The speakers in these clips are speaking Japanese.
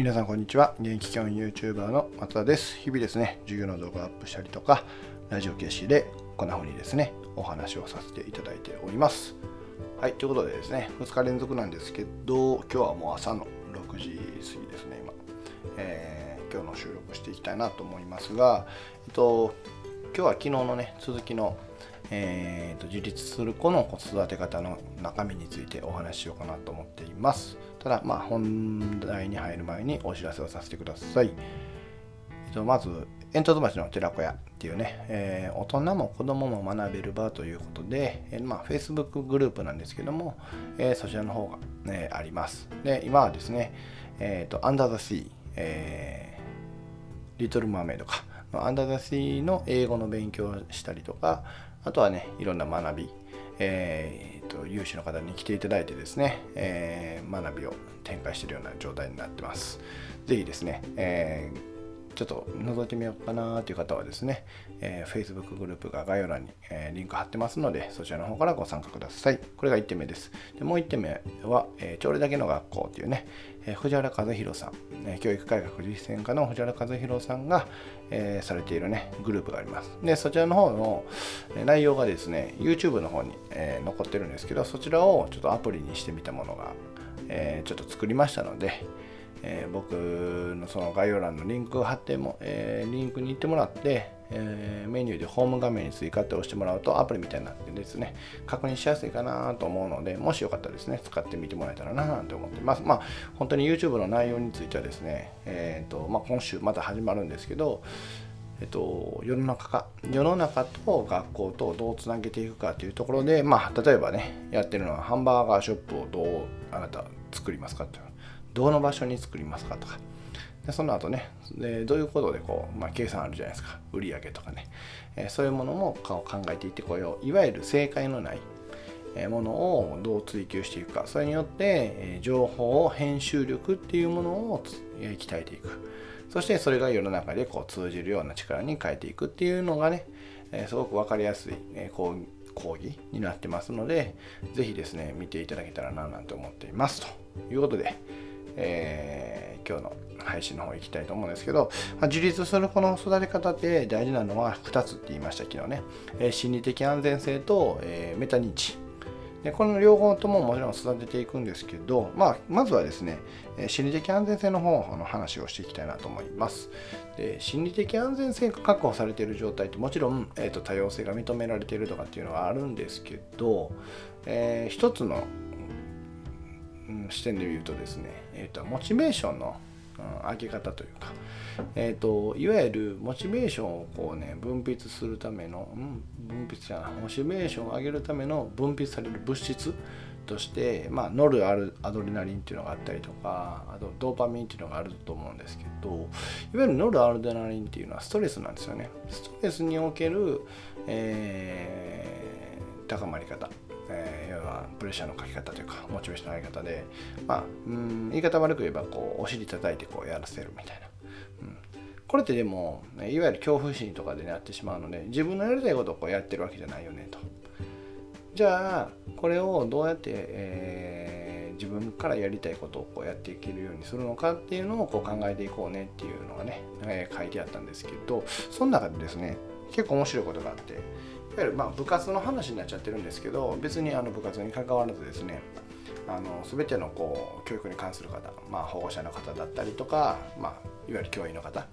皆さんこんにちは。現役教員 YouTuber の松田です。日々ですね、授業の動画をアップしたりとか、ラジオ形式でこんな風にですね、お話をさせていただいております。はい、ということでですね、2日連続なんですけど、今日はもう朝の6時過ぎですね、今。えー、今日の収録していきたいなと思いますが、えっと、今日は昨日のね、続きのえーと、自立する子の子育て方の中身についてお話ししようかなと思っています。ただ、まあ、本題に入る前にお知らせをさせてください。まず、煙突町の寺子屋っていうね、えー、大人も子供も学べる場ということで、えー、まあ、Facebook グループなんですけども、えー、そちらの方が、ね、あります。で、今はですね、えっ、ー、と、Under the Sea、えー、リトル・マーメイドか、アンダーザシーの英語の勉強をしたりとか、あとはね、いろんな学び、えーと、有志の方に来ていただいてですね、えー、学びを展開しているような状態になってます。ぜひですね、えーちょっと覗いてみようかなという方はですね、えー、Facebook グループが概要欄に、えー、リンク貼ってますので、そちらの方からご参加ください。これが1点目です。でもう1点目は、えー、朝礼だけの学校というね、えー、藤原和弘さん、えー、教育改革実践家の藤原和弘さんが、えー、されているね、グループがあります。で、そちらの方の内容がですね、YouTube の方に、えー、残ってるんですけど、そちらをちょっとアプリにしてみたものが、えー、ちょっと作りましたので、えー、僕のその概要欄のリンクを貼っても、えー、リンクに行ってもらって、えー、メニューでホーム画面に追加って押してもらうとアプリみたいになってですね、確認しやすいかなと思うので、もしよかったらですね、使ってみてもらえたらなと思ってます。まあ、本当に YouTube の内容についてはですね、えーとまあ、今週また始まるんですけど、えっと、世の中か世の中と学校とどうつなげていくかというところで、まあ、例えばねやってるのはハンバーガーショップをどうあなた作りますかっていうどの場所に作りますかとか。でその後ねでどういうことでこう、まあ、計算あるじゃないですか。売上とかね、えー、そういうものも考えていってこよう。いわゆる正解のないものをどう追求していくか。それによって情報編集力っていうものを鍛えていく。そしてそれが世の中でこう通じるような力に変えていくっていうのがねすごく分かりやすい講義になってますので是非ですね見ていただけたらななんて思っています。ということでえー、今日の配信の方行きたいと思うんですけど、まあ、自立するこの育て方って大事なのは2つって言いましたけどね、えー、心理的安全性と、えー、メタ認知でこの両方とももちろん育てていくんですけど、まあ、まずはですね、え心理的安全性の方の話をしていきたいなと思います。で心理的安全性が確保されている状態ってもちろん、えーと、多様性が認められているとかっていうのはあるんですけど、えー、一つの視点で言うとですね、えーと、モチベーションの、うん、上げ方というか、えーと、いわゆるモチベーションをこうね分泌するための、うん、分泌じゃないモチベーションを上げるための分泌される物質として、まあ、ノルアルアドレナリンっていうのがあったりとかあとドーパミンっていうのがあると思うんですけどいわゆるノルアドレナリンっていうのはストレスなんですよね。ストレスにおける、えー、高まり方えー、プレッシャーのかけ方というかモチベーションの上げ方でまあうん言い方悪く言えばこうお尻叩いてこうやらせるみたいな、うん、これってでもいわゆる恐怖心とかでなってしまうので自分のやりたいことをこうやってるわけじゃないよねと。じゃあこれをどうやって、えー、自分からやりたいことをこうやっていけるようにするのかっていうのをこう考えていこうねっていうのがね、えー、書いてあったんですけどその中でですね結構面白いことがあっていわゆるまあ部活の話になっちゃってるんですけど別にあの部活に関わらずですねあの全てのこう教育に関する方、まあ、保護者の方だったりとか、まあ、いわゆる教員の方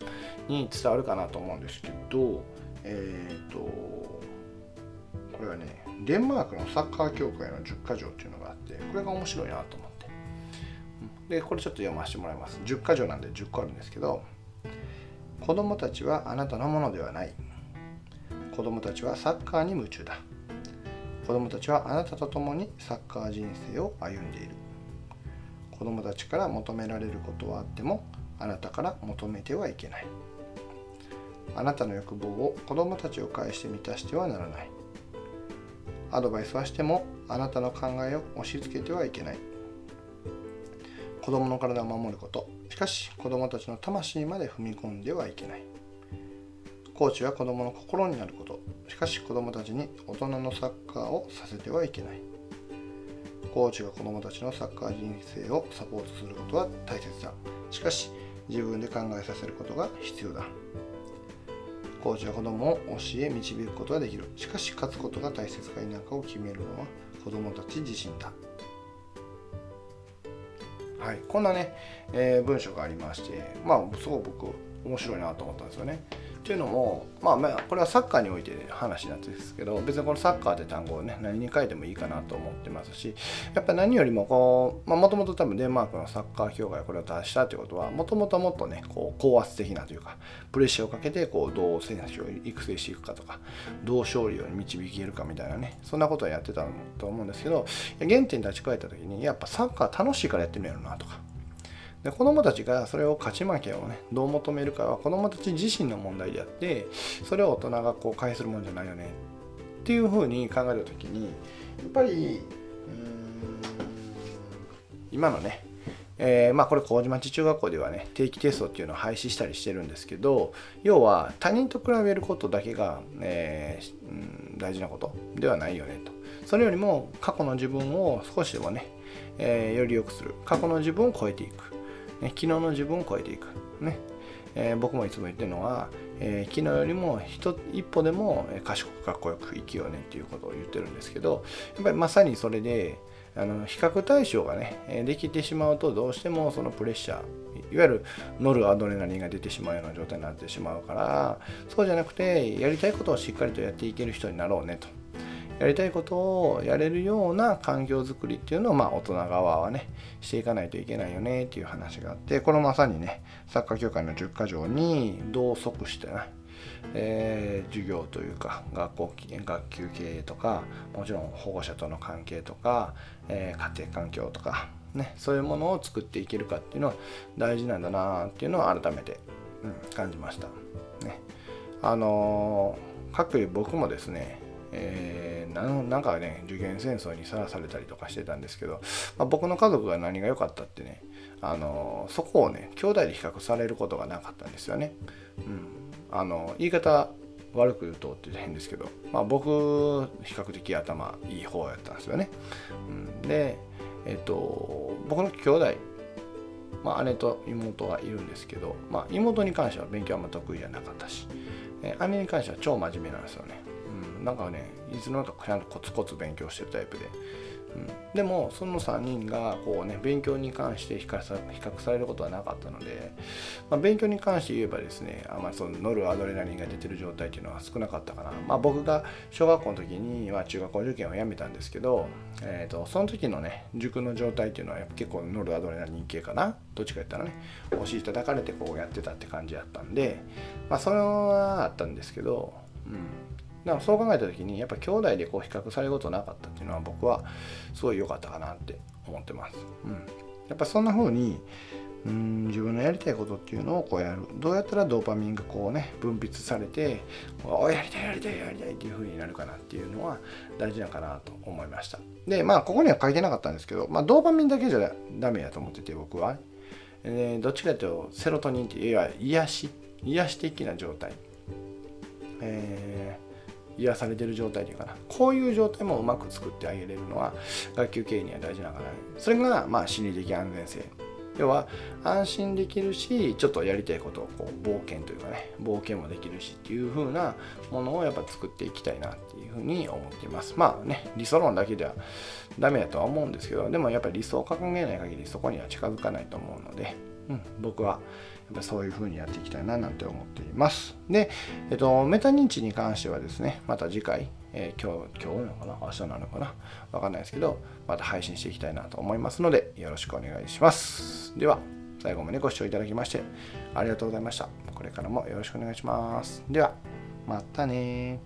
に伝わるかなと思うんですけどえっ、ー、とこれはねデンマークのサッカー協会の10か条っていうのがあってこれが面白いなと思って。でこれちょっと読ませてもらいます。10か条なんで10個あるんですけど子供たちはあなたのものではない。子供たちはサッカーに夢中だ。子供たちはあなたと共にサッカー人生を歩んでいる。子供たちから求められることはあってもあなたから求めてはいけない。あなたの欲望を子供たちを介して満たしてはならない。アドバイスはしてもあなたの考えを押し付けてはいけない。子供の体を守ること。しかし子供たちの魂まで踏み込んではいけない。コーチは子供の心になること。しかし子供たちに大人のサッカーをさせてはいけない。コーチが子供たちのサッカー人生をサポートすることは大切だ。しかし自分で考えさせることが必要だ。コーチは子供を教え導くことができる。しかし勝つことが大切か否かを決めるのは子供たち自身だ。はい、こんなね、えー、文章がありまして、まあ、すごく僕、面白いなと思ったんですよね。っていうのも、まあ、まあこれはサッカーにおいて話なんですけど別にこのサッカーって単語をね何に書いてもいいかなと思ってますしやっぱ何よりもこうもともと多分デンマークのサッカー協会これを出したということはもともともっとねこう高圧的なというかプレッシャーをかけてこうどう選手を育成していくかとかどう勝利を導けるかみたいなねそんなことをやってたと思うんですけど原点に立ち返った時にやっぱサッカー楽しいからやってるんやろなとかで子どもたちがそれを勝ち負けをねどう求めるかは子どもたち自身の問題であってそれを大人がこう返するもんじゃないよねっていうふうに考えた時にやっぱり今のねえー、まあこれ麹町中学校ではね定期テストっていうのを廃止したりしてるんですけど要は他人と比べることだけが、えー、大事なことではないよねと。それよりも過去の自分を少しでもね、えー、より良くする。過去の自分を超えていく。ね、昨日の自分を超えていく。ねえー、僕もいつも言ってるのは、えー、昨日よりも一一歩でも賢くかっこよく生きようねっていうことを言ってるんですけどやっぱりまさにそれであの比較対象がねできてしまうとどうしてもそのプレッシャーいわゆる乗るアドレナリンが出てしまうような状態になってしまうからそうじゃなくてやりたいことをしっかりとやっていける人になろうねとやりたいことをやれるような環境づくりっていうのを、まあ、大人側はねしていかないといけないよねっていう話があってこのまさにねサッカー協会の10か条に同則してねえー、授業というか学校学級経営とかもちろん保護者との関係とか、えー、家庭環境とか、ね、そういうものを作っていけるかっていうのは大事なんだなっていうのを改めて、うん、感じました。ね、あのー、各僕もですねえー、なんかね受験戦争にさらされたりとかしてたんですけど、まあ、僕の家族が何が良かったってねあのそこをね兄弟で比較されることがなかったんですよね。うん、あの言い方悪く言うとって変ですけど、まあ、僕比較的頭いい方やったんですよね。うん、で、えっと、僕の兄弟まあ、姉と妹はいるんですけど、まあ、妹に関しては勉強はあんま得意じゃなかったし、え姉に関しては超真面目なんですよね。なんかねいつの間にかちゃんとコツコツ勉強してるタイプで、うん、でもその3人がこうね勉強に関して比較さ比較されることはなかったので、まあ、勉強に関して言えばですねあまりその乗るアドレナリンが出てる状態っていうのは少なかったかな、まあ、僕が小学校の時に、まあ、中学校受験をやめたんですけど、えーと、その時のね塾の状態っていうのは結構乗るアドレナリン系かな。どっちか言ったらねお尻叩かれてこうやってたって感じやったんでまあそれはあったんですけどうん。だからそう考えた時にやっぱ兄弟でこう比較されることなかったっていうのは僕はすごい良かったかなって思ってます。うん、やっぱそんな風にうん自分のやりたいことっていうのをこうやる。どうやったらドーパミンがこうね分泌されておやりたいやりたいやりたいっていう風になるかなっていうのは大事なのかなと思いました。でまあここには書いてなかったんですけど、まあ、ドーパミンだけじゃダメやと思ってて僕は、えー、どっちかというとセロトニンっていわゆる癒し癒し的な状態。えー癒されてる状態というかな。こういう状態もうまく作ってあげれるのは学級経営には大事ながらそれがまあ心理的安全性。要は安心できるしちょっとやりたいことをこう冒険というかね冒険もできるしっていう風なものをやっぱ作っていきたいなっていうふうに思っています。まあね理想論だけではダメだとは思うんですけどでもやっぱり理想を掲げない限りそこには近づかないと思うので、うん、僕はぱそういう風にやっていきたいななんて思っています。で、えっと、メタ認知に関してはですね、また次回、えー、今日、今日なのかな？明日なのかな？わかんないですけど、また配信していきたいなと思いますので、よろしくお願いします。では、最後までご視聴いただきましてありがとうございました。これからもよろしくお願いします。では、またね